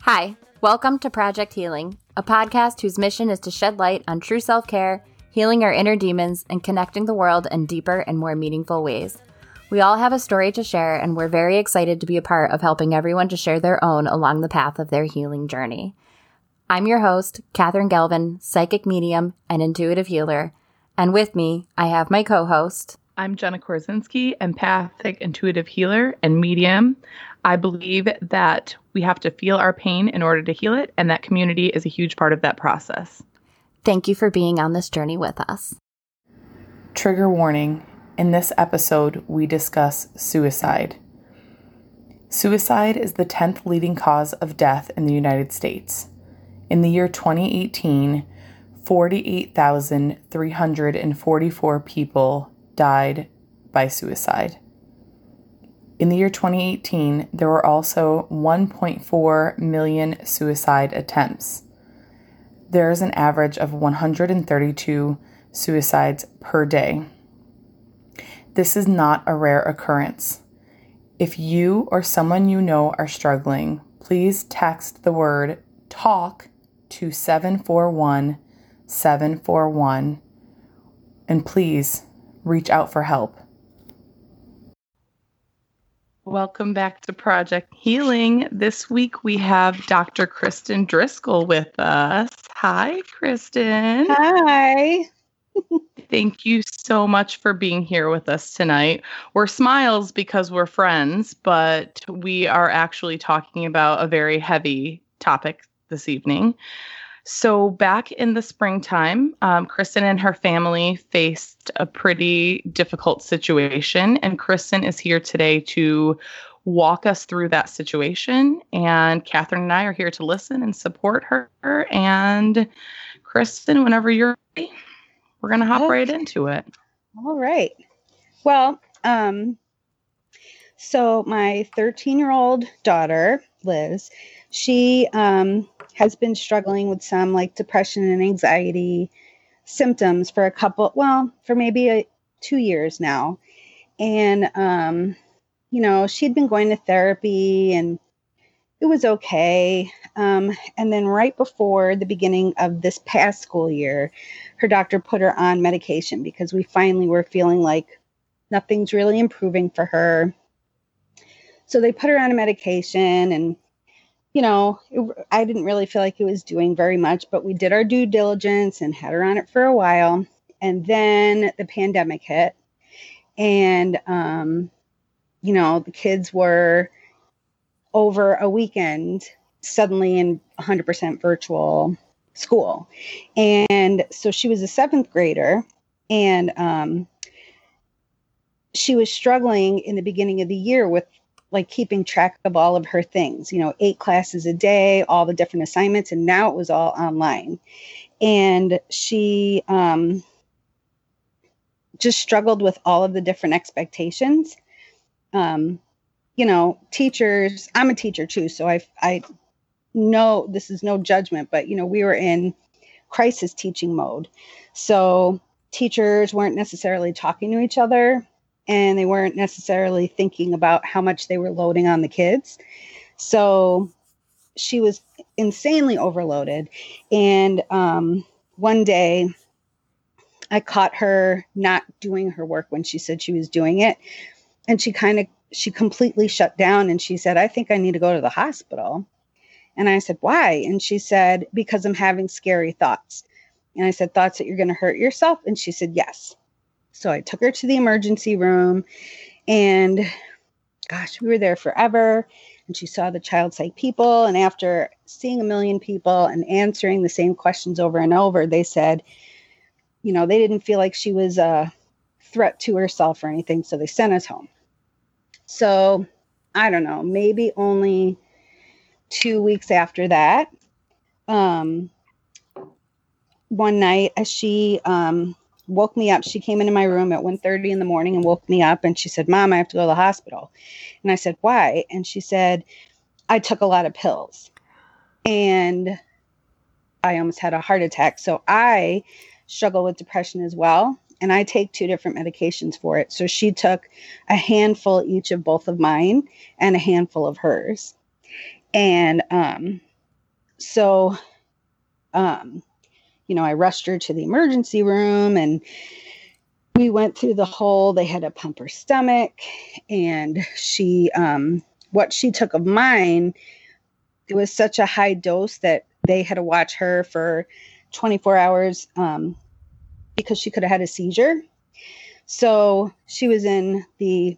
Hi, welcome to Project Healing, a podcast whose mission is to shed light on true self care, healing our inner demons, and connecting the world in deeper and more meaningful ways. We all have a story to share, and we're very excited to be a part of helping everyone to share their own along the path of their healing journey. I'm your host, Katherine Galvin, psychic medium and intuitive healer, and with me, I have my co host. I'm Jenna Korzinski, empathic intuitive healer and medium. I believe that we have to feel our pain in order to heal it, and that community is a huge part of that process. Thank you for being on this journey with us. Trigger warning in this episode, we discuss suicide. Suicide is the 10th leading cause of death in the United States. In the year 2018, 48,344 people died by suicide. In the year 2018, there were also 1.4 million suicide attempts. There is an average of 132 suicides per day. This is not a rare occurrence. If you or someone you know are struggling, please text the word TALK to 741 741 and please reach out for help. Welcome back to Project Healing. This week we have Dr. Kristen Driscoll with us. Hi, Kristen. Hi. Thank you so much for being here with us tonight. We're smiles because we're friends, but we are actually talking about a very heavy topic this evening. So, back in the springtime, um, Kristen and her family faced a pretty difficult situation, and Kristen is here today to walk us through that situation. And Catherine and I are here to listen and support her. And Kristen, whenever you're ready, we're going to hop okay. right into it. All right. Well, um, so my 13 year old daughter, Liz, she um, has been struggling with some like depression and anxiety symptoms for a couple, well, for maybe a, two years now. And, um, you know, she'd been going to therapy and it was okay. Um, and then right before the beginning of this past school year, her doctor put her on medication because we finally were feeling like nothing's really improving for her. So they put her on a medication and you know, it, I didn't really feel like it was doing very much, but we did our due diligence and had her on it for a while. And then the pandemic hit. And, um, you know, the kids were over a weekend suddenly in 100% virtual school. And so she was a seventh grader and um, she was struggling in the beginning of the year with like keeping track of all of her things, you know, eight classes a day, all the different assignments. And now it was all online. And she um, just struggled with all of the different expectations. Um, you know, teachers, I'm a teacher too. So I, I no, this is no judgment, but you know, we were in crisis teaching mode. So teachers weren't necessarily talking to each other and they weren't necessarily thinking about how much they were loading on the kids. So she was insanely overloaded. And um, one day I caught her not doing her work when she said she was doing it. And she kind of, she completely shut down and she said, I think I need to go to the hospital. And I said, Why? And she said, Because I'm having scary thoughts. And I said, Thoughts that you're going to hurt yourself? And she said, Yes. So I took her to the emergency room and gosh, we were there forever. And she saw the child psych people. And after seeing a million people and answering the same questions over and over, they said, you know, they didn't feel like she was a threat to herself or anything. So they sent us home. So I don't know, maybe only two weeks after that, um, one night as she um, woke me up, she came into my room at 1.30 in the morning and woke me up and she said, Mom, I have to go to the hospital. And I said, Why? And she said, I took a lot of pills and I almost had a heart attack. So I struggle with depression as well. and I take two different medications for it. So she took a handful each of both of mine and a handful of hers. And um, so, um, you know, I rushed her to the emergency room and we went through the whole, they had to pump her stomach and she, um, what she took of mine, it was such a high dose that they had to watch her for 24 hours um, because she could have had a seizure. So she was in the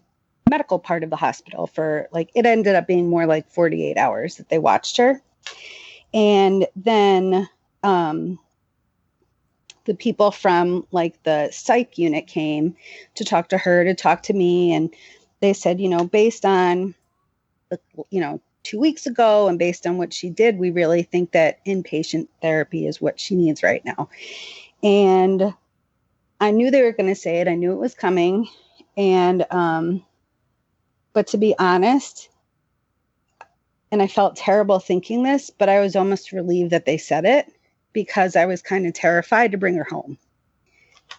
medical part of the hospital for like, it ended up being more like 48 hours that they watched her. And then um, the people from like the psych unit came to talk to her, to talk to me. And they said, you know, based on, you know, two weeks ago and based on what she did, we really think that inpatient therapy is what she needs right now. And I knew they were going to say it. I knew it was coming. And, um, but to be honest, and I felt terrible thinking this, but I was almost relieved that they said it because I was kind of terrified to bring her home.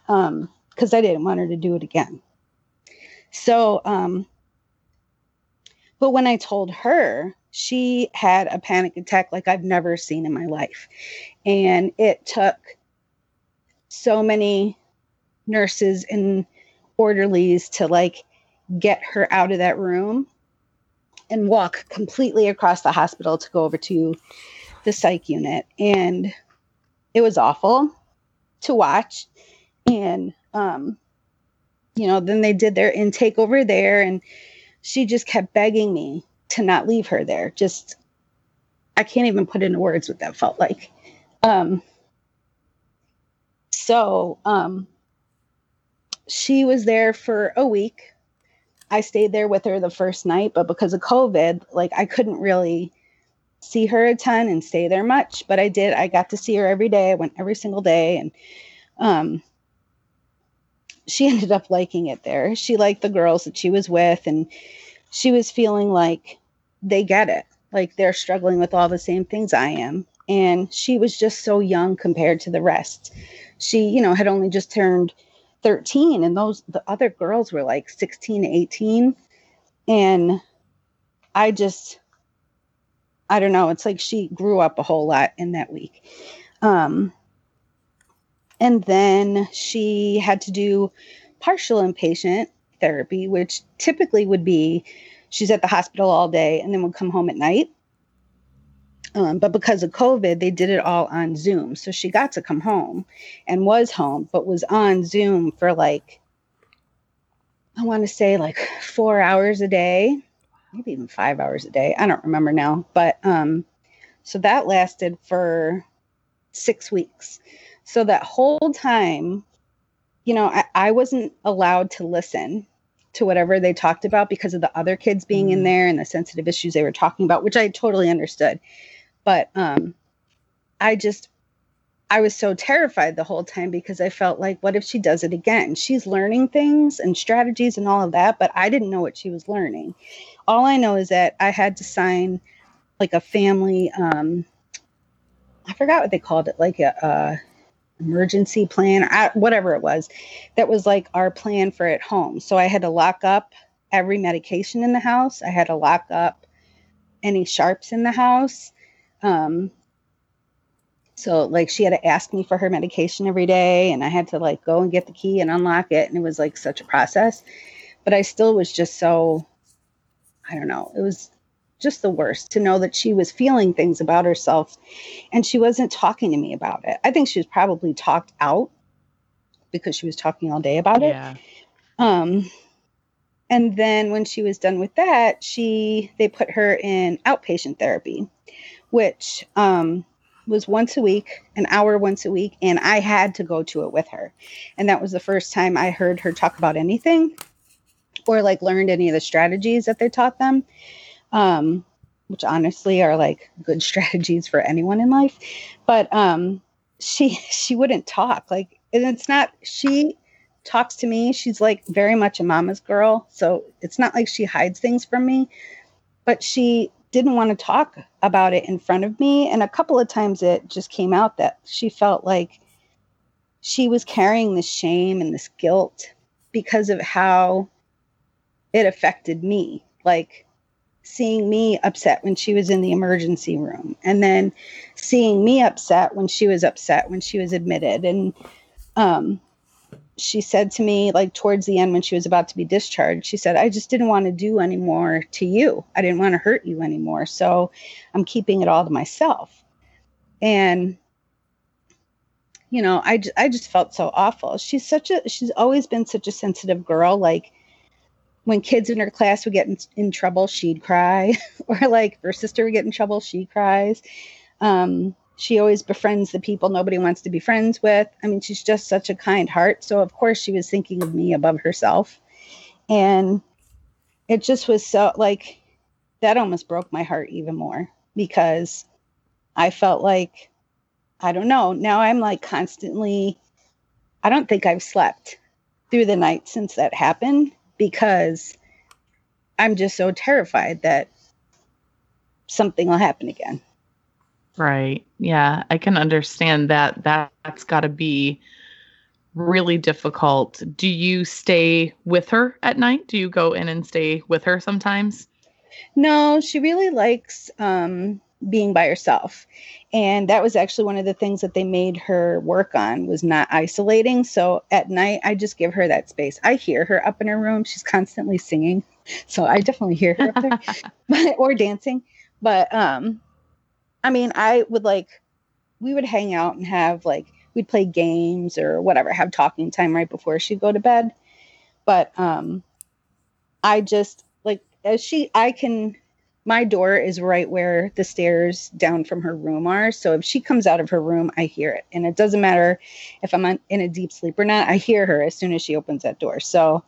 Um, because I didn't want her to do it again. So, um, but when I told her, she had a panic attack like I've never seen in my life. And it took so many nurses and orderlies to like get her out of that room and walk completely across the hospital to go over to the psych unit. And it was awful to watch. And, um, you know, then they did their intake over there, and she just kept begging me to not leave her there. Just, I can't even put into words what that felt like. Um, so, um, she was there for a week. I stayed there with her the first night, but because of COVID, like I couldn't really see her a ton and stay there much, but I did. I got to see her every day. I went every single day and um she ended up liking it there. She liked the girls that she was with and she was feeling like they get it. Like they're struggling with all the same things I am. And she was just so young compared to the rest. She, you know, had only just turned 13 and those the other girls were like 16, 18 and I just I don't know. It's like she grew up a whole lot in that week. Um, and then she had to do partial inpatient therapy, which typically would be she's at the hospital all day and then would come home at night. Um, but because of COVID, they did it all on Zoom. So she got to come home and was home, but was on Zoom for like, I want to say like four hours a day maybe even five hours a day. I don't remember now. But um, so that lasted for six weeks. So that whole time, you know, I, I wasn't allowed to listen to whatever they talked about because of the other kids being mm. in there and the sensitive issues they were talking about, which I totally understood. But um, I just I was so terrified the whole time because I felt like, what if she does it again? She's learning things and strategies and all of that, but I didn't know what she was learning. All I know is that I had to sign like a family, um, I forgot what they called it, like a, a emergency plan, or whatever it was. That was like our plan for at home. So I had to lock up every medication in the house. I had to lock up any sharps in the house. Um, so like she had to ask me for her medication every day and I had to like go and get the key and unlock it and it was like such a process. But I still was just so I don't know. It was just the worst to know that she was feeling things about herself and she wasn't talking to me about it. I think she was probably talked out because she was talking all day about it. Yeah. Um and then when she was done with that, she they put her in outpatient therapy, which um was once a week, an hour once a week, and I had to go to it with her. And that was the first time I heard her talk about anything or like learned any of the strategies that they taught them. Um, which honestly are like good strategies for anyone in life. But um she she wouldn't talk. Like and it's not she talks to me. She's like very much a mama's girl. So it's not like she hides things from me, but she didn't want to talk about it in front of me. And a couple of times it just came out that she felt like she was carrying this shame and this guilt because of how it affected me. Like seeing me upset when she was in the emergency room and then seeing me upset when she was upset when she was admitted and um she said to me like towards the end when she was about to be discharged she said i just didn't want to do anymore to you. I didn't want to hurt you anymore. So i'm keeping it all to myself. And you know I just felt so awful. She's such a she's always been such a sensitive girl. Like when kids in her class would get in, in trouble she'd cry. Or like her sister would get in trouble she cries. Um, she always befriends the people nobody wants to be friends with i mean she's just such a kind heart so of course she was thinking of me above herself and it just was so like that almost broke my heart even more because i felt like I don't know. Now I'm like constantly, I don't think I've slept through the night since that happened because I'm just so terrified that something will happen again. Right. Yeah. I can understand that. that that's got to be really difficult. Do you stay with her at night? Do you go in and stay with her sometimes? No, she really likes um, being by herself and that was actually one of the things that they made her work on was not isolating so at night i just give her that space i hear her up in her room she's constantly singing so i definitely hear her up there or dancing but um i mean i would like we would hang out and have like we'd play games or whatever have talking time right before she'd go to bed but um i just like as she i can my door is right where the stairs down from her room are. So if she comes out of her room, I hear it. And it doesn't matter if I'm on, in a deep sleep or not, I hear her as soon as she opens that door. So,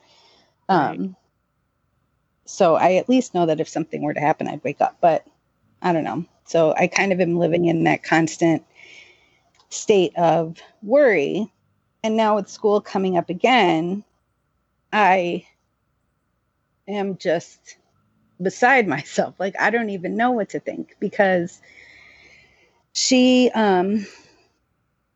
um, right. so I at least know that if something were to happen, I'd wake up, but I don't know. So I kind of am living in that constant state of worry. And now with school coming up again, I am just beside myself. Like I don't even know what to think because she um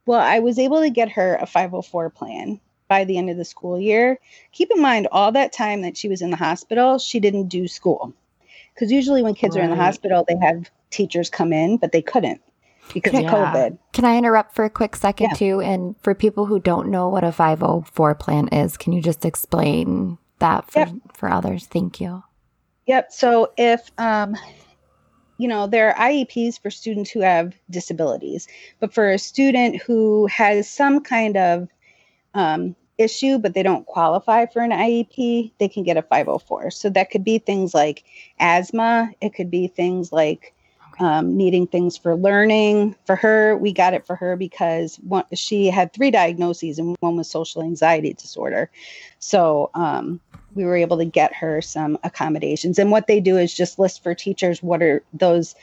well, I was able to get her a 504 plan by the end of the school year. Keep in mind all that time that she was in the hospital, she didn't do school. Cuz usually when kids right. are in the hospital, they have teachers come in, but they couldn't because can, of COVID. Can I interrupt for a quick second yeah. too? And for people who don't know what a 504 plan is, can you just explain that for, yep. for others? Thank you. Yep. So if um, you know, there are IEPs for students who have disabilities, but for a student who has some kind of um, issue, but they don't qualify for an IEP, they can get a 504. So that could be things like asthma, it could be things like um, needing things for learning. For her, we got it for her because one, she had three diagnoses, and one was social anxiety disorder. So um, we were able to get her some accommodations. And what they do is just list for teachers what are those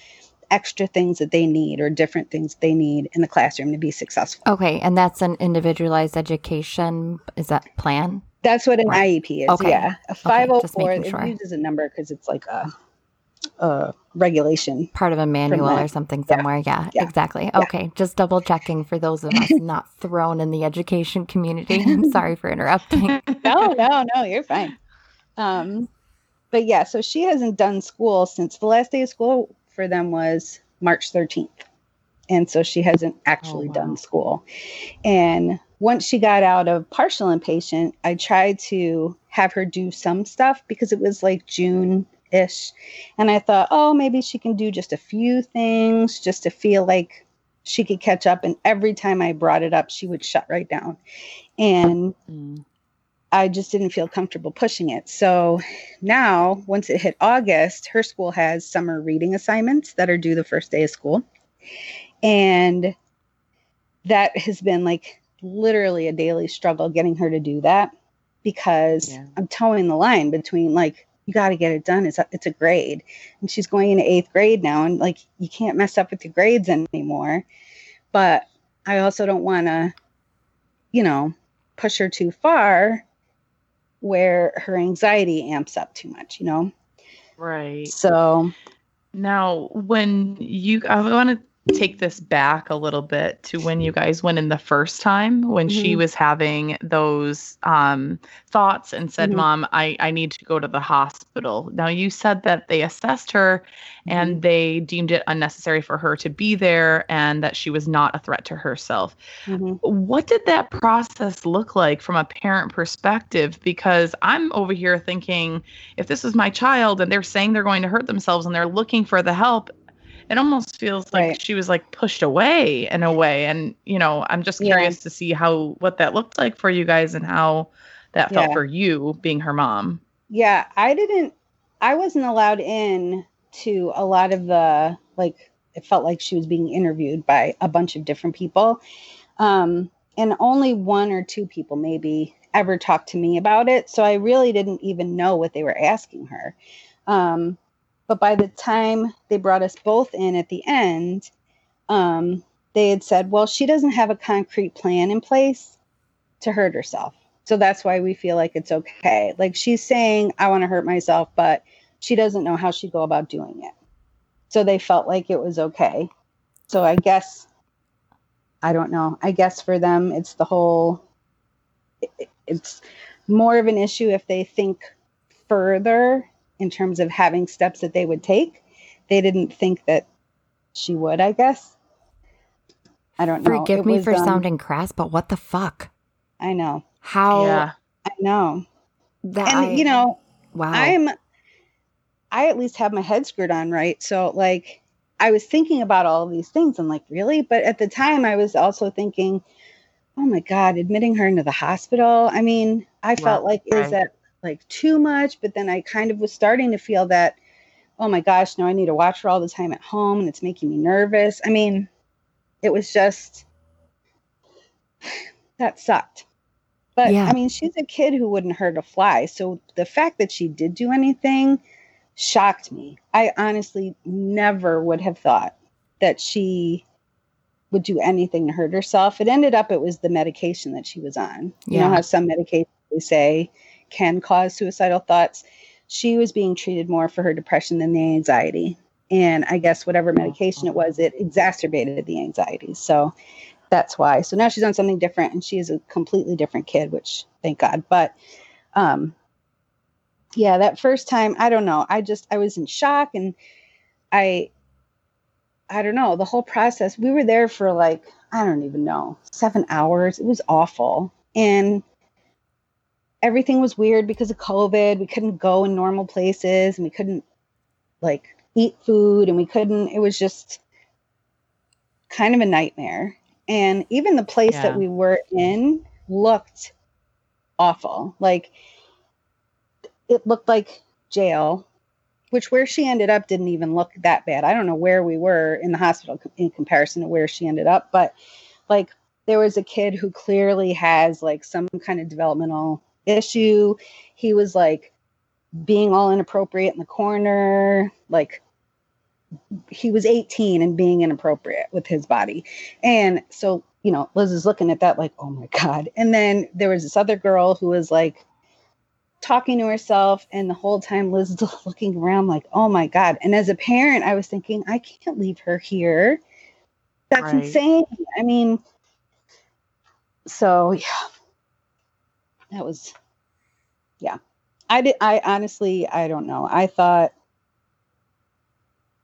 extra things that they need or different things they need in the classroom to be successful. Okay, and that's an individualized education is that plan? That's what an right. IEP is. Okay. Yeah, a 504 okay, sure. it uses a number because it's like a, a regulation part of a manual or something somewhere. Yeah, yeah, yeah. exactly. Yeah. Okay, just double checking for those of us not thrown in the education community. I'm sorry for interrupting. no, no, no, you're fine. Um, but yeah, so she hasn't done school since the last day of school for them was March 13th. And so she hasn't actually oh, wow. done school. And once she got out of partial inpatient, I tried to have her do some stuff because it was like June ish. And I thought, oh, maybe she can do just a few things just to feel like she could catch up. And every time I brought it up, she would shut right down. And mm. I just didn't feel comfortable pushing it. So now, once it hit August, her school has summer reading assignments that are due the first day of school. And that has been like literally a daily struggle getting her to do that because yeah. I'm toeing the line between like, you got to get it done. It's a, it's a grade. And she's going into eighth grade now. And like, you can't mess up with your grades anymore. But I also don't want to, you know, push her too far where her anxiety amps up too much, you know? Right. So now, when you, I want to take this back a little bit to when you guys went in the first time when mm-hmm. she was having those um, thoughts and said, mm-hmm. Mom, I, I need to go to the hospital. Now, you said that they assessed her mm-hmm. and they deemed it unnecessary for her to be there and that she was not a threat to herself. Mm-hmm. What did that process look like from a parent perspective? Because I'm over here thinking, if this is my child and they're saying they're going to hurt themselves and they're looking for the help, it almost feels like right. she was like pushed away in a way and you know i'm just curious yeah. to see how what that looked like for you guys and how that felt yeah. for you being her mom yeah i didn't i wasn't allowed in to a lot of the like it felt like she was being interviewed by a bunch of different people um and only one or two people maybe ever talked to me about it so i really didn't even know what they were asking her um but by the time they brought us both in at the end, um, they had said, well, she doesn't have a concrete plan in place to hurt herself. So that's why we feel like it's okay. Like she's saying, I want to hurt myself, but she doesn't know how she'd go about doing it. So they felt like it was okay. So I guess, I don't know. I guess for them, it's the whole, it's more of an issue if they think further in terms of having steps that they would take. They didn't think that she would, I guess. I don't know. Forgive it me was, for um, sounding crass, but what the fuck? I know. How? Yeah. I know. That and, I, you know, wow. I'm, I at least have my head screwed on right. So, like, I was thinking about all these things. I'm like, really? But at the time, I was also thinking, oh my God, admitting her into the hospital. I mean, I felt like, right. is that like too much, but then I kind of was starting to feel that, oh my gosh, now I need to watch her all the time at home and it's making me nervous. I mean, it was just that sucked. But yeah. I mean, she's a kid who wouldn't hurt a fly. So the fact that she did do anything shocked me. I honestly never would have thought that she would do anything to hurt herself. It ended up it was the medication that she was on. You yeah. know how some medications they say can cause suicidal thoughts. She was being treated more for her depression than the anxiety. And I guess whatever medication it was, it exacerbated the anxiety. So that's why. So now she's on something different and she is a completely different kid, which thank God. But um yeah, that first time, I don't know. I just I was in shock and I I don't know, the whole process. We were there for like I don't even know, 7 hours. It was awful. And everything was weird because of COVID. We couldn't go in normal places and we couldn't like eat food and we couldn't, it was just kind of a nightmare. And even the place yeah. that we were in looked awful. Like it looked like jail, which where she ended up didn't even look that bad. I don't know where we were in the hospital in comparison to where she ended up, but like there was a kid who clearly has like some kind of developmental issue. He was like being all inappropriate in the corner, like he was 18 and being inappropriate with his body. And so, you know, Liz is looking at that like, oh my God. And then there was this other girl who was like talking to herself. And the whole time Liz is looking around like, oh my God. And as a parent, I was thinking, I can't leave her here. That's right. insane. I mean, so yeah, that was yeah. I did i honestly i don't know. I thought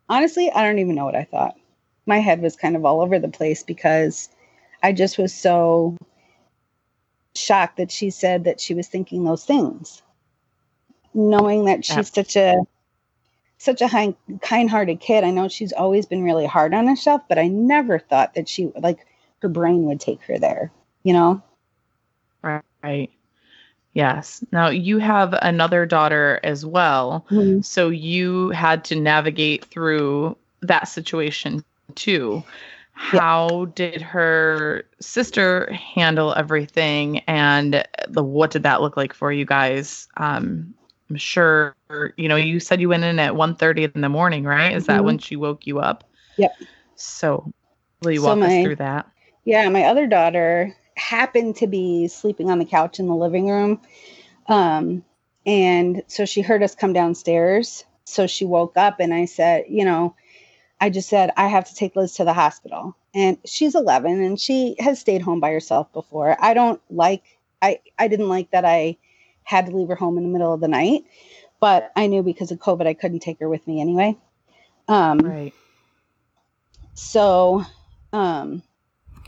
honestly i don't even know what i thought. My head was kind of all over the place because i just was so shocked that she said that she was thinking those things knowing that she's yeah. such a such a high, kind-hearted kid. I know she's always been really hard on herself but i never thought that she like her brain would take her there you know? Right Yes. Now you have another daughter as well. Mm-hmm. So you had to navigate through that situation too. How yeah. did her sister handle everything and the what did that look like for you guys? Um I'm sure you know you said you went in at 1:30 in the morning, right? Is mm-hmm. that when she woke you up? Yep. So will you so walk my, us through that? Yeah, my other daughter happened to be sleeping on the couch in the living room. Um, and so she heard us come downstairs. So she woke up and I said, you know, I just said, I have to take Liz to the hospital. And she's 11 and she has stayed home by herself before. I don't like, I, I didn't like that I had to leave her home in the middle of the night, but I knew because of COVID, I couldn't take her with me anyway. Um, Right. so um,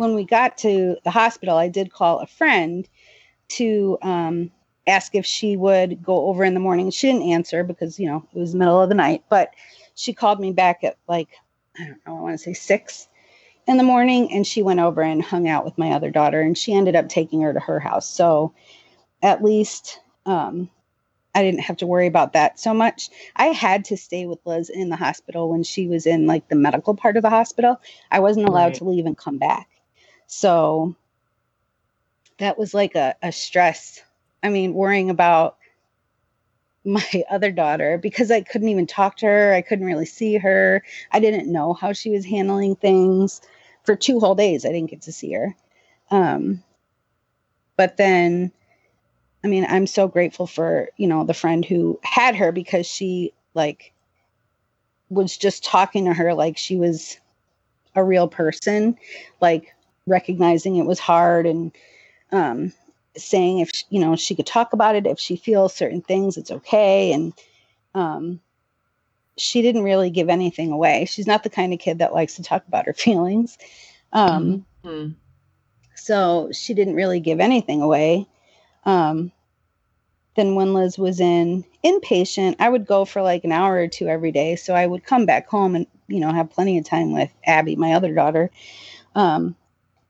when we got to the hospital, I did call a friend to um, ask if she would go over in the morning. She didn't answer because, you know, it was the middle of the night, but she called me back at like, I don't know, I want to say six in the morning. And she went over and hung out with my other daughter and she ended up taking her to her house. So at least um, I didn't have to worry about that so much. I had to stay with Liz in the hospital when she was in like the medical part of the hospital. I wasn't allowed Right. to leave and come back. So that was like a, a stress. I mean, worrying about my other daughter because I couldn't even talk to her. I couldn't really see her. I didn't know how she was handling things for two whole days. I didn't get to see her. Um, but then, I mean, I'm so grateful for, you know, the friend who had her because she like was just talking to her like she was a real person, like recognizing it was hard and um, saying if sh- you know she could talk about it if she feels certain things it's okay. And um, she didn't really give anything away. She's not the kind of kid that likes to talk about her feelings. Um, Mhm. so she didn't really give anything away. Um, then when liz was in inpatient i would go for like an hour or two every day. So i would come back home and you know have plenty of time with abby my other daughter. Um,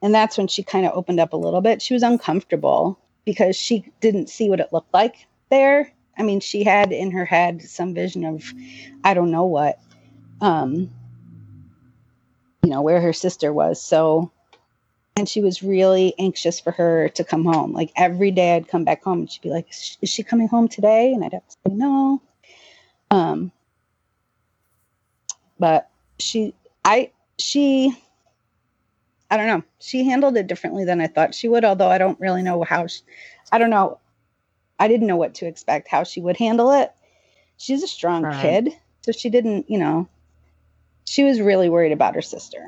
and that's when she kind of opened up a little bit. She was uncomfortable because she didn't see what it looked like there. I mean she had in her head some vision of i don't know what um you know where her sister was. So and she was really anxious for her to come home. Like every day i'd come back home and she'd be like "Is she- coming home today? And i'd have to say no. Um but she i she I don't know. She handled it differently than I thought she would, although I don't really know how she, I don't know. I didn't know what to expect, how she would handle it. She's a strong Right. kid, so she didn't, you know, she was really worried about her sister.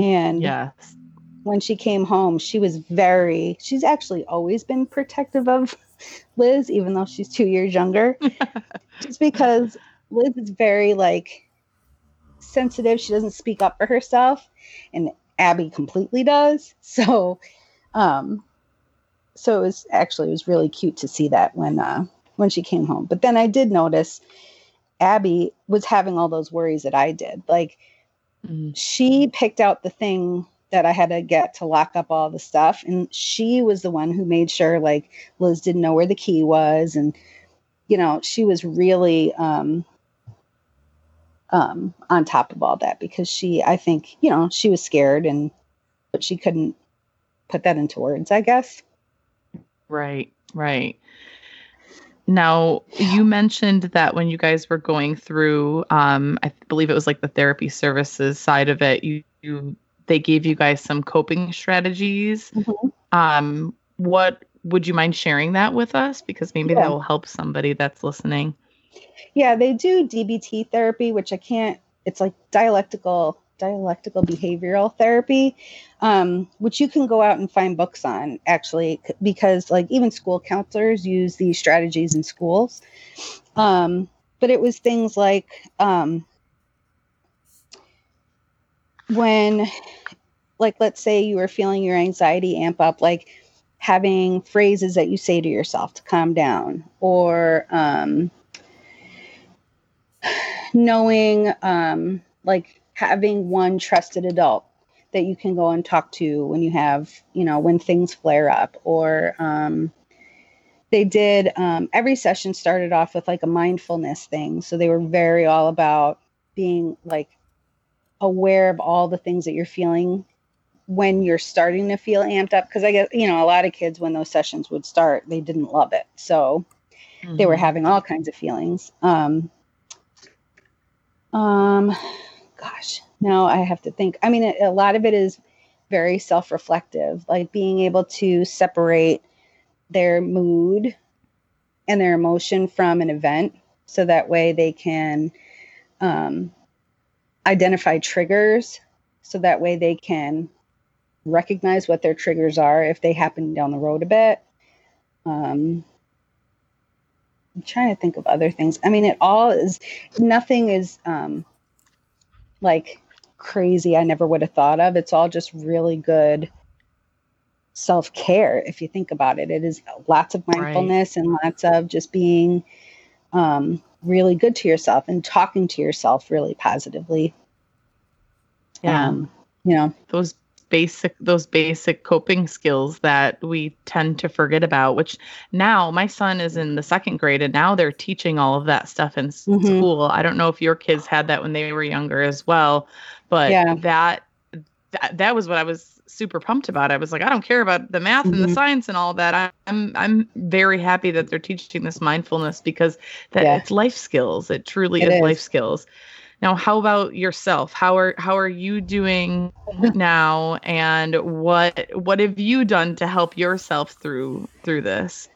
And Yes. when she came home, she was very, she's actually always been protective of Liz, even though she's two years younger, just because Liz is very like sensitive. She doesn't speak up for herself, and Abby completely does. So, um, so it was actually it was really cute to see that when uh, when she came home. But then I did notice Abby was having all those worries that I did, like Mm. she picked out the thing that I had to get to lock up all the stuff. And she was the one who made sure like Liz didn't know where the key was. And, you know, she was really um, um, on top of all that because she, I think, you know, she was scared and, but she couldn't put that into words, I guess. Right, right. Now, you mentioned that when you guys were going through, um, I believe it was like the therapy services side of it, you, you they gave you guys some coping strategies. Mhm. Um, what would you mind sharing that with us? Because maybe Yeah. that will help somebody that's listening. Yeah, they do DBT therapy, which I can't. It's like dialectical dialectical behavioral therapy, um, which you can go out and find books on actually, because like even school counselors use these strategies in schools. Um, but it was things like um, when, like, let's say you were feeling your anxiety amp up, like having phrases that you say to yourself to calm down, or um, knowing um, like having one trusted adult that you can go and talk to when you have you know when things flare up or um, they did um, every session started off with like a mindfulness thing so they were very all about being like aware of all the things that you're feeling when you're starting to feel amped up because i guess you know a lot of kids when those sessions would start they didn't love it so they were Mhm. having all kinds of feelings. Um, um, gosh, now I have to think. I mean, a, a lot of it is very self-reflective, like being able to separate their mood and their emotion from an event, so that way they can um, identify triggers so that way they can recognize what their triggers are if they happen down the road a bit. Um, I'm trying to think of other things. I mean, it all is, nothing is um, like crazy I never would have thought of. It's all just really good self care if you think about it. It is lots of mindfulness right. and lots of just being um, really good to yourself and talking to yourself really positively. Yeah. Um, you know, those basic those basic coping skills that we tend to forget about which now my son is in the second grade and now they're teaching all of that stuff in mm-hmm. school i don't know if your kids had that when they were younger as well but yeah. that, that that was what i was super pumped about i was like i don't care about the math mm-hmm. and the mm-hmm. science and all that I, i'm i'm very happy that they're teaching this mindfulness because that yeah. it's life skills it truly it is, is life skills now, how about yourself? How are how are you doing now and what what have you done to help yourself through through this?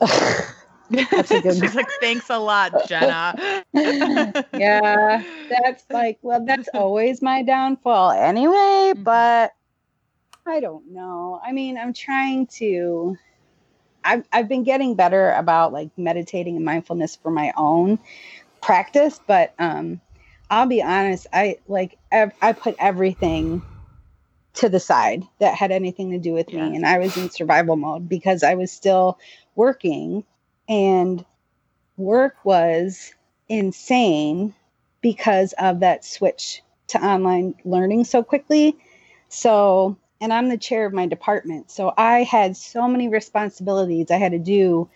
That's a good She's like, thanks a lot, Jenna. yeah, that's like, well, that's always my downfall anyway, mm-hmm. but I don't know. I mean, I'm trying to I've I've been getting better about like meditating and mindfulness for my own practice, but um I'll be honest, I like ev- I put everything to the side that had anything to do with me and I was in survival mode because I was still working and work was insane because of that switch to online learning so quickly. So, and I'm the chair of my department. So I had so many responsibilities I had to do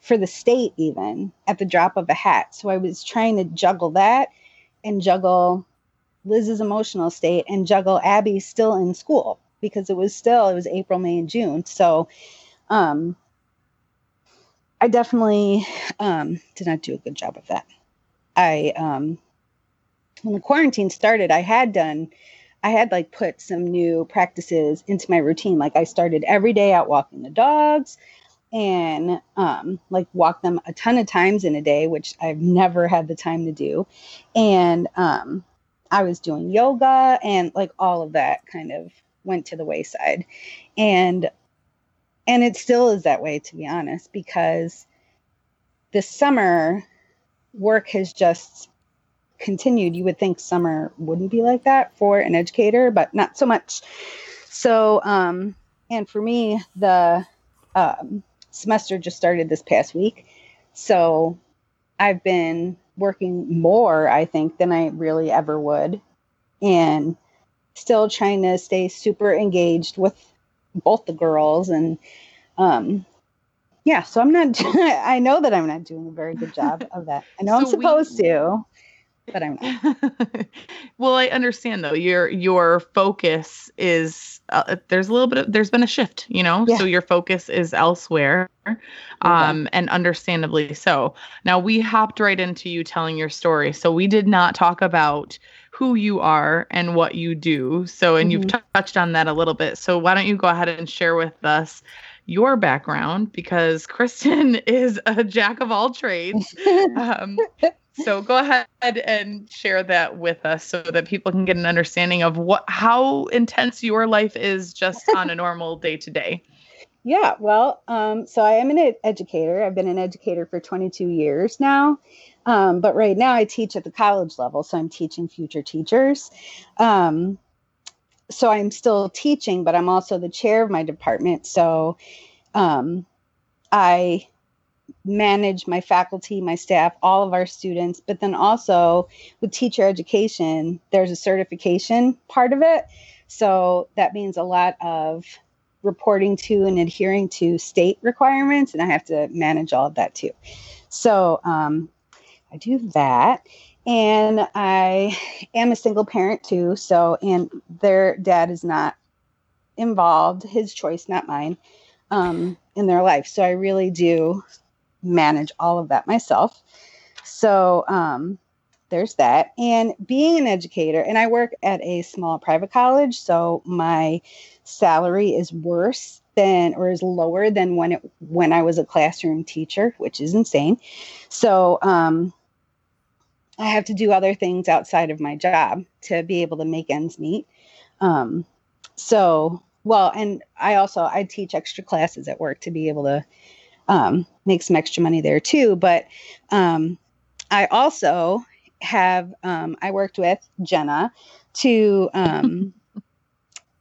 for the state even at the drop of a hat. So I was trying to juggle that and juggle Liz's emotional state and juggle Abby still in school because it was still it was April, May, and June. So um I definitely um did not do a good job of that. I um when the quarantine started, I had done I had like put some new practices into my routine. Like I started every day out walking the dogs and um, like walk them a ton of times in a day, which I've never had the time to do. And um, I was doing yoga and like all of that kind of went to the wayside. And and it still is that way to be honest because this summer work has just continued. You would think summer wouldn't be like that for an educator, but not so much. So um and for me the um semester just started this past week. So I've been working more, I think, than I really ever would. And still trying to stay super engaged with both the girls. And um, yeah, so I'm not, I know that I'm not doing a very good job of that. I know so I'm supposed we, to but I'm not. well, I understand though. Your your focus is uh, there's a little bit of there's been a shift, you know. Yeah. So your focus is elsewhere, um, and understandably so. Now we hopped right into you telling your story, so we did not talk about who you are and what you do. So, and mm-hmm. you've t- touched on that a little bit. So why don't you go ahead and share with us? your background because Kristen is a jack of all trades. Um, so go ahead and share that with us so that people can get an understanding of what how intense your life is just on a normal day to day. Yeah, well, um, so I am an educator. I've been an educator for 22 years now. Um, but right now I teach at the college level, so I'm teaching future teachers. Um, so I'm still teaching, but I'm also the chair of my department. So um, I manage my faculty, my staff, all of our students, but then also with teacher education, there's a certification part of it. So that means a lot of reporting to and adhering to state requirements, and I have to manage all of that too. So um, I do that. And I am a single parent too. So, and their dad is not involved, his choice, not mine, um, in their life. So I really do manage all of that myself. So um, there's that. And being an educator, and I work at a small private college, so my salary is worse than or is lower than when it when I was a classroom teacher, which is insane. So um, I have to do other things outside of my job to be able to make ends meet. Um, so, well, and I also I teach extra classes at work to be able to um, make some extra money there too. But um, I also have um, I worked with Jenna to um,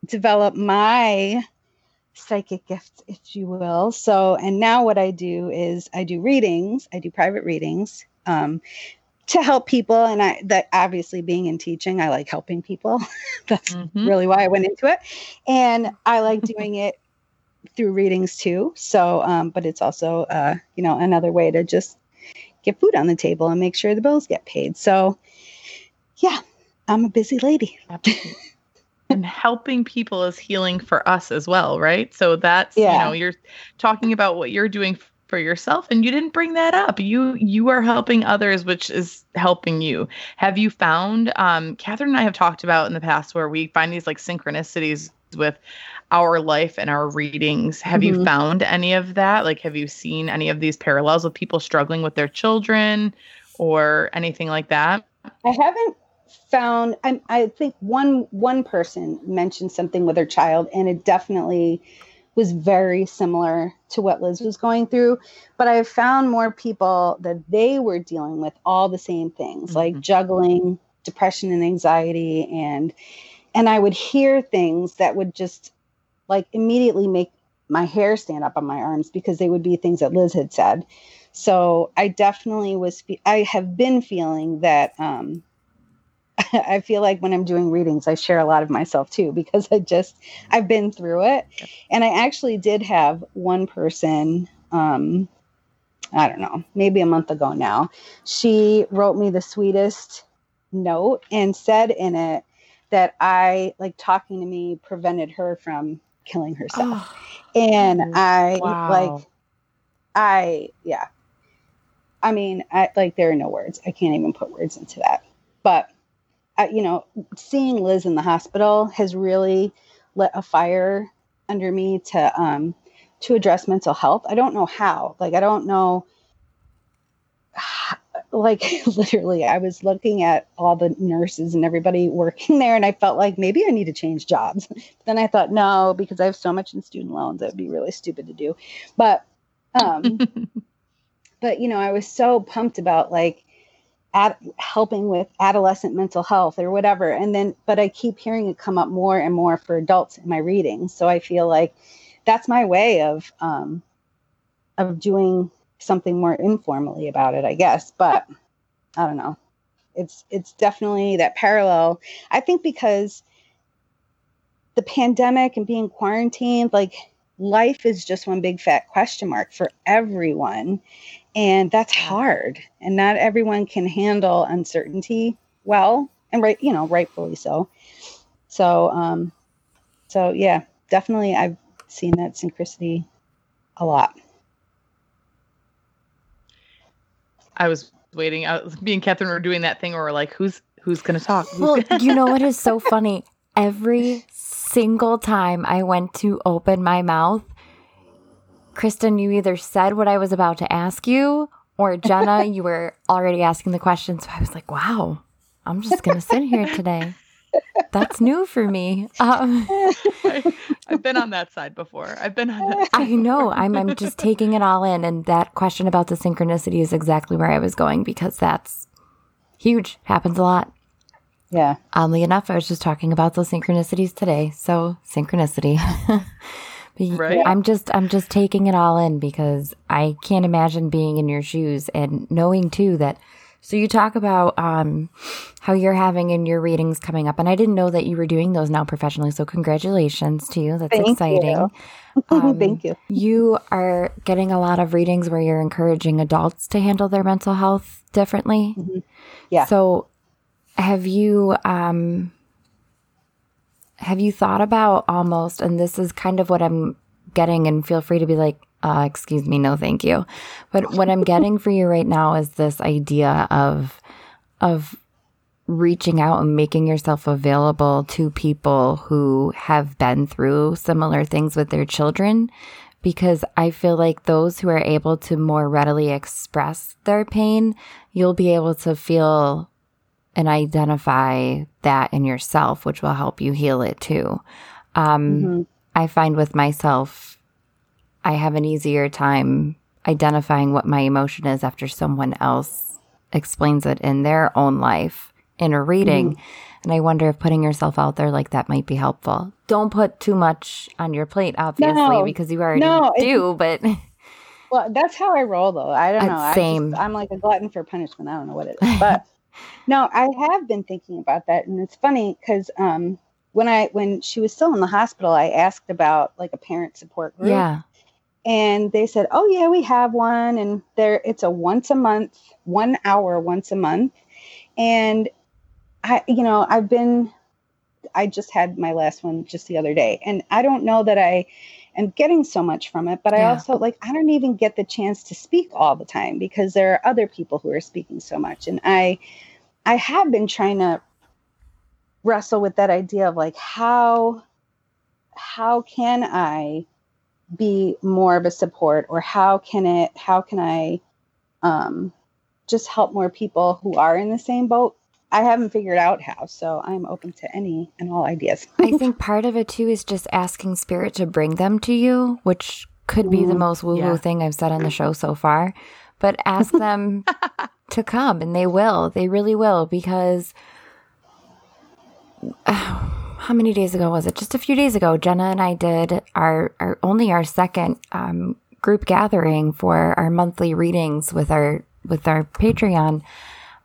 develop my psychic gifts, if you will. So, and now what I do is I do readings. I do private readings um, to help people, and I that obviously being in teaching, I like helping people. That's mm-hmm. really why I went into it, and I like doing it through readings too. So, um, but it's also uh, you know another way to just get food on the table and make sure the bills get paid. So, yeah, I'm a busy lady. and helping people is healing for us as well, right? So that's yeah. you know, you're talking about what you're doing for yourself and you didn't bring that up. You you are helping others, which is helping you. Have you found um Catherine and I have talked about in the past where we find these like synchronicities with our life and our readings. Have mm-hmm. you found any of that? Like have you seen any of these parallels with people struggling with their children or anything like that? I haven't found I, I think one one person mentioned something with her child and it definitely was very similar to what Liz was going through. But I've found more people that they were dealing with all the same things, mm-hmm. like juggling depression and anxiety and and I would hear things that would just like immediately make my hair stand up on my arms because they would be things that Liz had said. So I definitely was I have been feeling that um I feel like when I'm doing readings, I share a lot of myself too because I just I've been through it, and I actually did have one person. Um, I don't know, maybe a month ago now. She wrote me the sweetest note and said in it that I like talking to me prevented her from killing herself. Oh, and I wow. like I yeah. I mean, I like there are no words. I can't even put words into that. But you know, seeing Liz in the hospital has really lit a fire under me to um, to address mental health. I don't know how. Like I don't know. Like literally, I was looking at all the nurses and everybody working there, and I felt like maybe I need to change jobs. But then I thought, no, because I have so much in student loans, it would be really stupid to do. But, um, but you know, I was so pumped about like at helping with adolescent mental health or whatever and then but i keep hearing it come up more and more for adults in my readings so i feel like that's my way of um of doing something more informally about it i guess but i don't know. It's it's definitely that parallel. I think because the pandemic and being quarantined like life is just one big fat question mark for everyone and that's hard and not everyone can handle uncertainty well and right you know rightfully so. So um so yeah definitely i've seen that synchronicity a lot i was waiting I was, me and catherine were doing that thing where we're like who's who's gonna talk who's well gonna- you know what is so funny every single time i went to open my mouth Kristen, you either said what I was about to ask you, or Jenna, you were already asking the question. So I was like, wow, I'm just going to sit here today. That's new for me. Um, I, have been on that side before. I've been on that. I know. I'm. I'm just taking it all in, and that question about the synchronicity is exactly where I was going because that's huge. Happens a lot. Yeah. Oddly enough, I was just talking about those synchronicities today. So synchronicity. Right. I'm just I'm just taking it all in because I can't imagine being in your shoes and knowing too that so you talk about um, how you're having in your readings coming up, and I didn't know that you were doing those now professionally. So congratulations to you. That's Thank exciting. You. Um, Thank you. You are getting a lot of readings where you're encouraging adults to handle their mental health differently. Mm-hmm. Yeah. So have you um, have you thought about almost, and this is kind of what I'm getting, and feel free to be like, uh, excuse me, no, thank you. But what I'm getting for you right now is this idea of, of reaching out and making yourself available to people who have been through similar things with their children because I feel like those who are able to more readily express their pain, you'll be able to feel and identify that in yourself, which will help you heal it too. Um, mm-hmm. I find with myself, I have an easier time identifying what my emotion is after someone else explains it in their own life in a reading. Mm-hmm. And I wonder if putting yourself out there like that might be helpful. Don't put too much on your plate, obviously, no, because you already no, do, but. Well, that's how I roll, though. I don't know. Same. I I'm like a glutton for punishment. I don't know what it is, but no, I have been thinking about that, and it's funny because um, when I when she was still in the hospital, I asked about like a parent support group. Yeah. And they said, "Oh yeah, we have one, and there it's a once a month, one hour once a month." And I, you know, I've been, I just had my last one just the other day, and I don't know that I am getting so much from it, but I also like, I don't even get the chance to speak all the time because there are other people who are speaking so much. And I, I have been trying to wrestle with that idea of like, how, how can I be more of a support or how can it, how can I, um, just help more people who are in the same boat I haven't figured out how, so I'm open to any and all ideas. I think part of it too is just asking spirit to bring them to you, which could be the most woo woo yeah. thing I've said on the show so far. But ask them to come, and they will. They really will, because uh, how many days ago was it? Just a few days ago, Jenna and I did our, our only our second um, group gathering for our monthly readings with our with our Patreon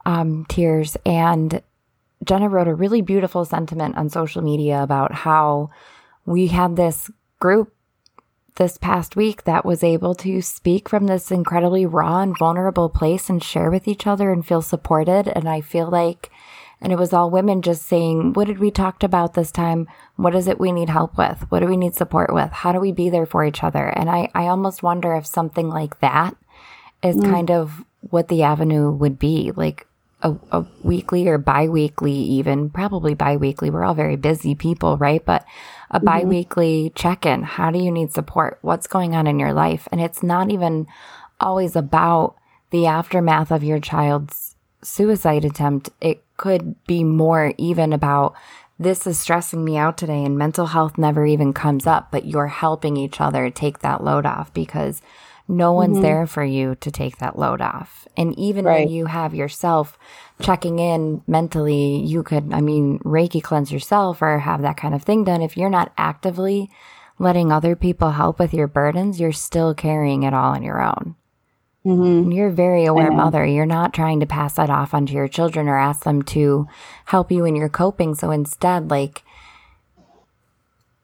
um, tiers. And Jenna wrote a really beautiful sentiment on social media about how we had this group this past week that was able to speak from this incredibly raw and vulnerable place and share with each other and feel supported. And I feel like, and it was all women just saying, what did we talked about this time? What is it we need help with? What do we need support with? How do we be there for each other? And I, I almost wonder if something like that is mm. kind of what the avenue would be. Like, a, a weekly or biweekly, even probably biweekly. We're all very busy people, right? But a mm-hmm. biweekly check in. How do you need support? What's going on in your life? And it's not even always about the aftermath of your child's suicide attempt. It could be more even about this is stressing me out today and mental health never even comes up, but you're helping each other take that load off because no one's mm-hmm. there for you to take that load off. And even right. when you have yourself checking in mentally, you could, I mean, Reiki cleanse yourself or have that kind of thing done. If you're not actively letting other people help with your burdens, you're still carrying it all on your own. Mm-hmm. You're a very aware mother. You're not trying to pass that off onto your children or ask them to help you in your coping. So instead, like,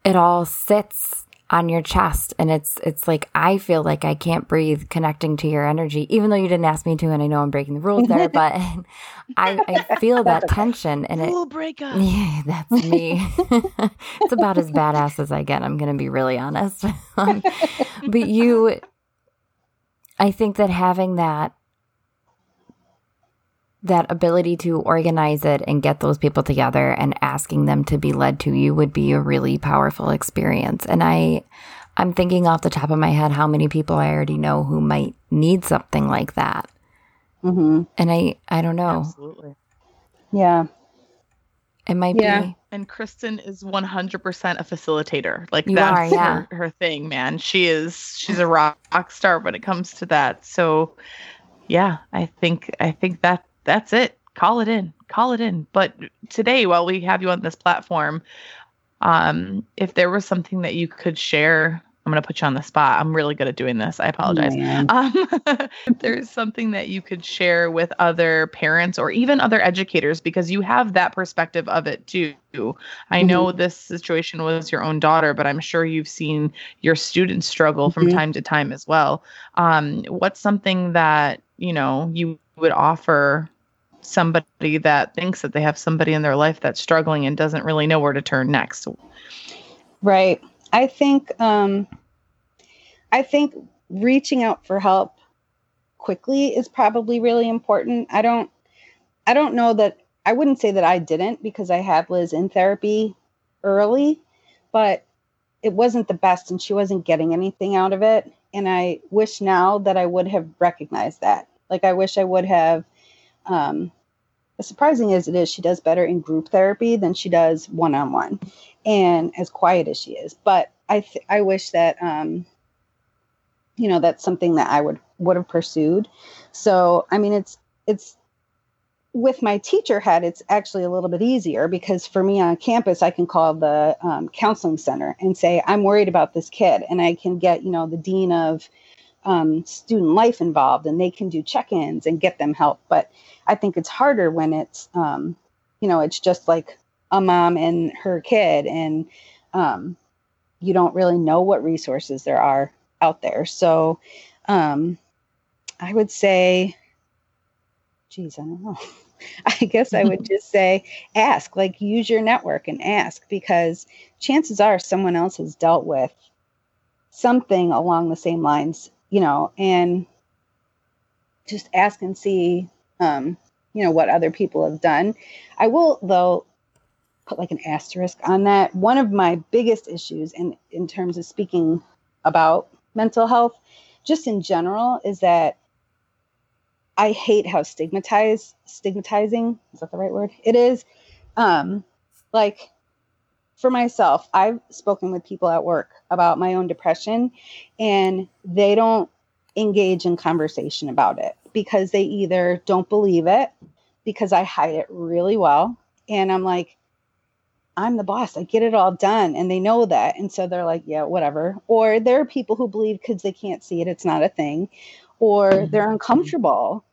it all sits on your chest and it's it's like I feel like I can't breathe connecting to your energy even though you didn't ask me to and I know I'm breaking the rules there but I, I feel that tension and Rule it breaker. Yeah, that's me. it's about as badass as I get. I'm going to be really honest. um, but you I think that having that that ability to organize it and get those people together and asking them to be led to you would be a really powerful experience. And I, I'm thinking off the top of my head how many people I already know who might need something like that. Mm-hmm. And I, I don't know. Absolutely. Yeah. It might yeah. be. And Kristen is 100% a facilitator. Like you that's are, yeah. her, her thing, man. She is, she's a rock star when it comes to that. So yeah, I think, I think that that's it. Call it in. Call it in. But today, while we have you on this platform, um, if there was something that you could share, I'm going to put you on the spot. I'm really good at doing this. I apologize. Um, there's something that you could share with other parents or even other educators, because you have that perspective of it too. I mm-hmm. know this situation was your own daughter, but I'm sure you've seen your students struggle mm-hmm. from time to time as well. Um, what's something that you know you would offer somebody that thinks that they have somebody in their life that's struggling and doesn't really know where to turn next right i think um i think reaching out for help quickly is probably really important. I don't i don't know that i wouldn't say that i didn't because i had liz in therapy early but it wasn't the best and she wasn't getting anything out of it. And i wish now that i would have recognized that. Like I wish I would have um, as surprising as it is, she does better in group therapy than she does one on one, and as quiet as she is. But I th- I wish that um, you know that's something that I would would have pursued. So I mean, it's it's with my teacher head, it's actually a little bit easier because for me on campus, I can call the um, counseling center and say, I'm worried about this kid. And I can get, you know, the dean of um, student life involved and they can do check ins and get them help. But I think it's harder when it's, um, you know, it's just like a mom and her kid and um, you don't really know what resources there are out there. So um, I would say, geez, I don't know. I guess I would just say ask, like use your network and ask because chances are someone else has dealt with something along the same lines, you know, and just ask and see, um, you know, what other people have done. I will, though, put like an asterisk on that. One of my biggest issues in, in terms of speaking about mental health, just in general, is that I hate how stigmatized stigmatizing is that the right word? It is. Um, like for myself, I've spoken with people at work about my own depression, and they don't engage in conversation about it because they either don't believe it because I hide it really well, and I'm like, I'm the boss. I get it all done. And they know that. And so they're like, yeah, whatever. Or there are people who believe because they can't see it, it's not a thing. Or they're mm-hmm. uncomfortable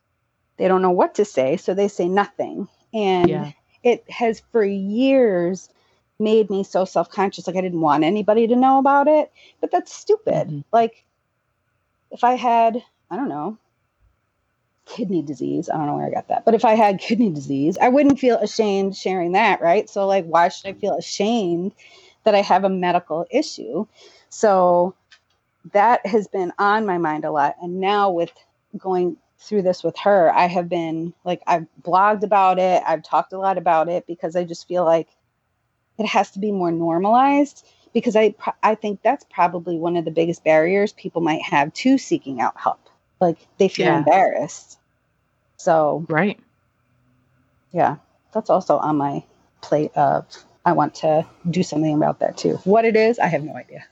they don't know what to say, so they say nothing. And yeah. it has for years made me so self-conscious like I didn't want anybody to know about it, but that's stupid. Mm-hmm. Like if I had, I don't know, kidney disease, I don't know where I got that. But if I had kidney disease, I wouldn't feel ashamed sharing that, right? So like why should I feel ashamed that I have a medical issue? So that has been on my mind a lot and now with going through this with her, I have been like, I've blogged about it, I've talked a lot about it because I just feel like it has to be more normalized because I I think that's probably one of the biggest barriers people might have to seeking out help. Like they feel yeah. embarrassed. So right, yeah, that's also on my plate of I want to do something about that too. What it is, I have no idea.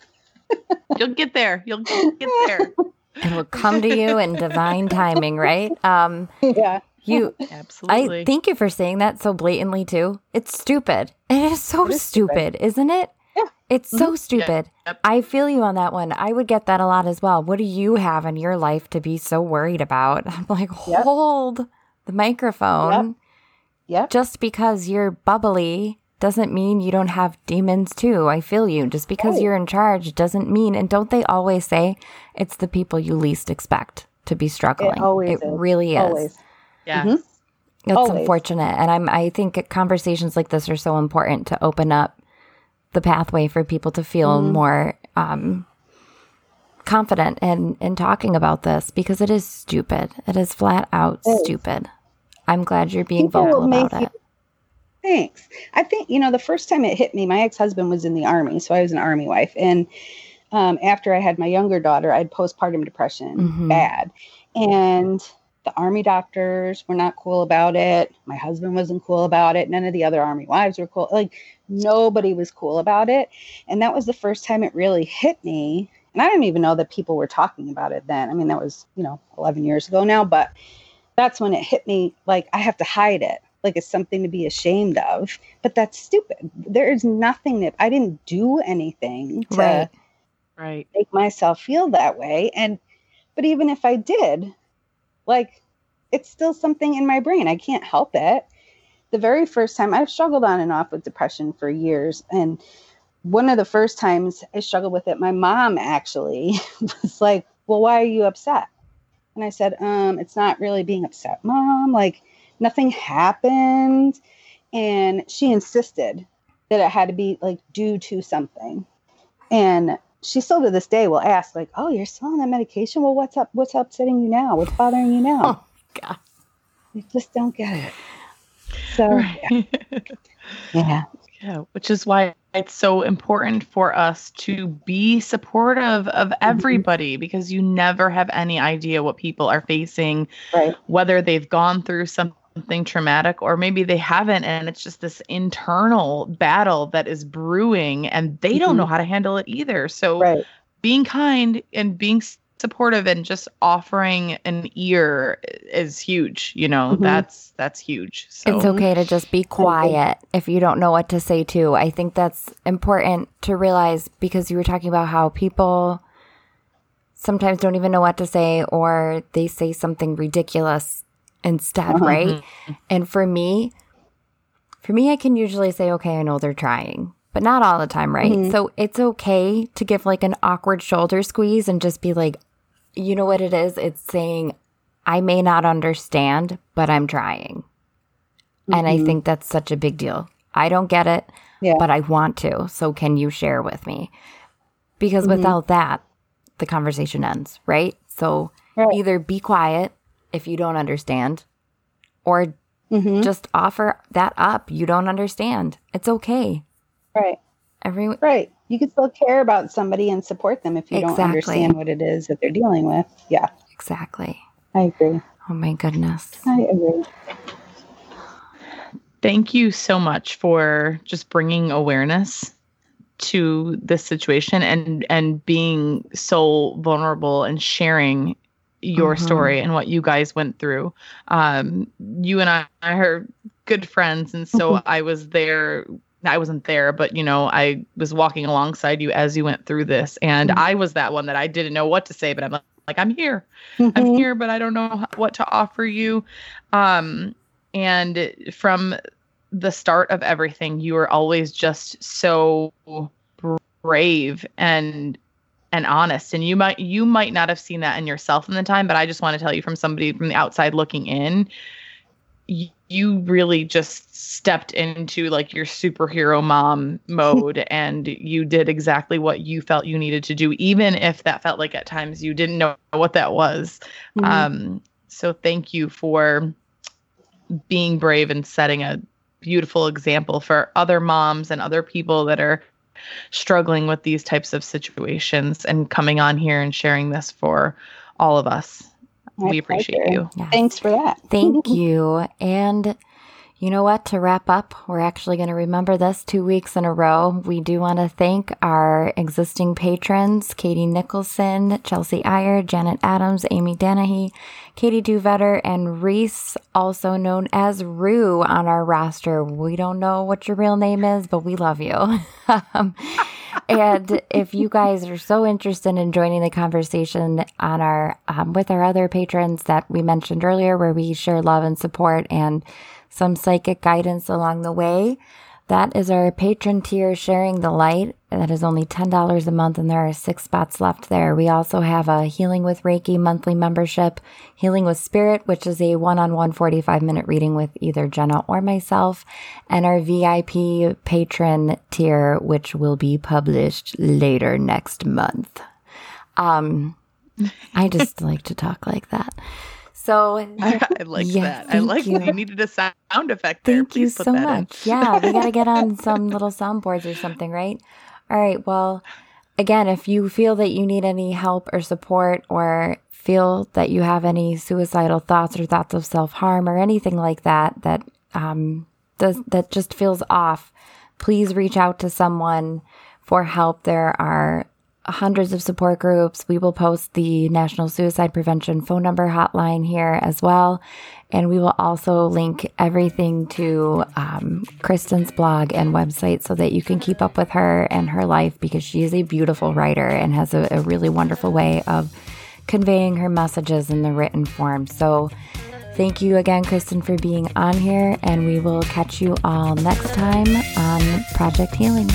You'll get there. You'll get there. It will come to you in divine timing, right? Um, yeah. You absolutely. I thank you for saying that so blatantly too. It's stupid. It is so it is stupid, stupid, isn't it? Yeah. It's mm-hmm. so stupid. Yeah. Yep. I feel you on that one. I would get that a lot as well. What do you have in your life to be so worried about? I'm like, yep. hold the microphone. Yeah. Yep. Just because you're bubbly doesn't mean you don't have demons too. I feel you. Just because right. you're in charge doesn't mean, and don't they always say it's the people you least expect to be struggling? It always It is. really is. Always. Yeah. Mm-hmm. It's always. unfortunate. And I'm, I think conversations like this are so important to open up the pathway for people to feel mm-hmm. more, um, confident in, in talking about this because it is stupid. It is flat out stupid. I'm glad you're being vocal about it. Thanks. I think, you know, the first time it hit me, my ex husband was in the army. So I was an army wife. And um, after I had my younger daughter, I had postpartum depression mm-hmm. bad. And the army doctors were not cool about it. My husband wasn't cool about it. None of the other army wives were cool. Like nobody was cool about it. And that was the first time it really hit me. And I didn't even know that people were talking about it then. I mean, that was, you know, 11 years ago now, but that's when it hit me like I have to hide it like it's something to be ashamed of. But that's stupid. There is nothing that I didn't do anything to right. right. make myself feel that way. And but even if I did, like it's still something in my brain. I can't help it. The very first time I've struggled on and off with depression for years. And one of the first times I struggled with it, my mom actually was like, Well, why are you upset? And I said, um, it's not really being upset, mom. Like, nothing happened. And she insisted that it had to be like due to something. And she still to this day will ask, like, oh, you're still on that medication? Well, what's up? What's upsetting you now? What's bothering you now? Oh, God. You just don't get it. So, right. yeah. yeah. Yeah, which is why it's so important for us to be supportive of mm-hmm. everybody mm-hmm. because you never have any idea what people are facing, right. whether they've gone through something something traumatic or maybe they haven't and it's just this internal battle that is brewing and they mm-hmm. don't know how to handle it either so right. being kind and being supportive and just offering an ear is huge you know mm-hmm. that's that's huge so. it's okay to just be quiet if you don't know what to say too i think that's important to realize because you were talking about how people sometimes don't even know what to say or they say something ridiculous instead uh-huh. right and for me for me i can usually say okay i know they're trying but not all the time, right? Mm-hmm. So it's okay to give like an awkward shoulder squeeze and just be like, you know what it is? It's saying, I may not understand, but I'm trying. Mm-hmm. And I mm-hmm. think that's such a big deal. I don't get it, yeah. but I want to. So can you share with me? Because mm-hmm. without that, the conversation ends, right? So right. either be quiet if you don't understand or mm-hmm. just offer that up. You don't understand. It's okay. Right. Everyone Right you can still care about somebody and support them if you exactly. don't understand what it is that they're dealing with. Yeah. Exactly. I agree. Oh my goodness. I agree. Thank you so much for just bringing awareness to this situation and and being so vulnerable and sharing your mm-hmm. story and what you guys went through. Um, you and I, are good friends, and so mm-hmm. I was there I wasn't there, but you know, I was walking alongside you as you went through this, and mm-hmm. I was that one that I didn't know what to say, but I'm like, like I'm here, mm-hmm. I'm here, but I don't know what to offer you. Um, and from the start of everything, you were always just so brave and and honest and you might you might not have seen that in yourself in the time but i just want to tell you from somebody from the outside looking in you really just stepped into like your superhero mom mode and you did exactly what you felt you needed to do even if that felt like at times you didn't know what that was mm-hmm. um so thank you for being brave and setting a beautiful example for other moms and other people that are struggling with these types of situations and coming on here and sharing this for all of us my we appreciate pleasure. you. Yes. Thanks for that. Thank you. And you know what? To wrap up, we're actually going to remember this two weeks in a row. We do want to thank our existing patrons Katie Nicholson, Chelsea Iyer, Janet Adams, Amy Danahy, Katie Duvetter, and Reese, also known as Rue, on our roster. We don't know what your real name is, but we love you. and if you guys are so interested in joining the conversation on our um, with our other patrons that we mentioned earlier, where we share love and support and some psychic guidance along the way. That is our patron tier sharing the light. That is only $10 a month, and there are six spots left there. We also have a Healing with Reiki monthly membership, Healing with Spirit, which is a one on one 45 minute reading with either Jenna or myself, and our VIP patron tier, which will be published later next month. Um, I just like to talk like that. So I, like that. I like you. you needed a sound effect. There. Thank Please you so much. yeah, we got to get on some little soundboards or something, right? All right. Well, again, if you feel that you need any help or support or feel that you have any suicidal thoughts or thoughts of self harm or anything like that that um, does that just feels off, please reach out to someone for help. There are hundreds of support groups. We will post the National Suicide Prevention phone number hotline here as well. And we will also link everything to um, Kristen's blog and website so that you can keep up with her and her life because she is a beautiful writer and has a, a really wonderful way of conveying her messages in the written form. So, Thank you again, Kristen, for being on here, and we will catch you all next time on Project Healing.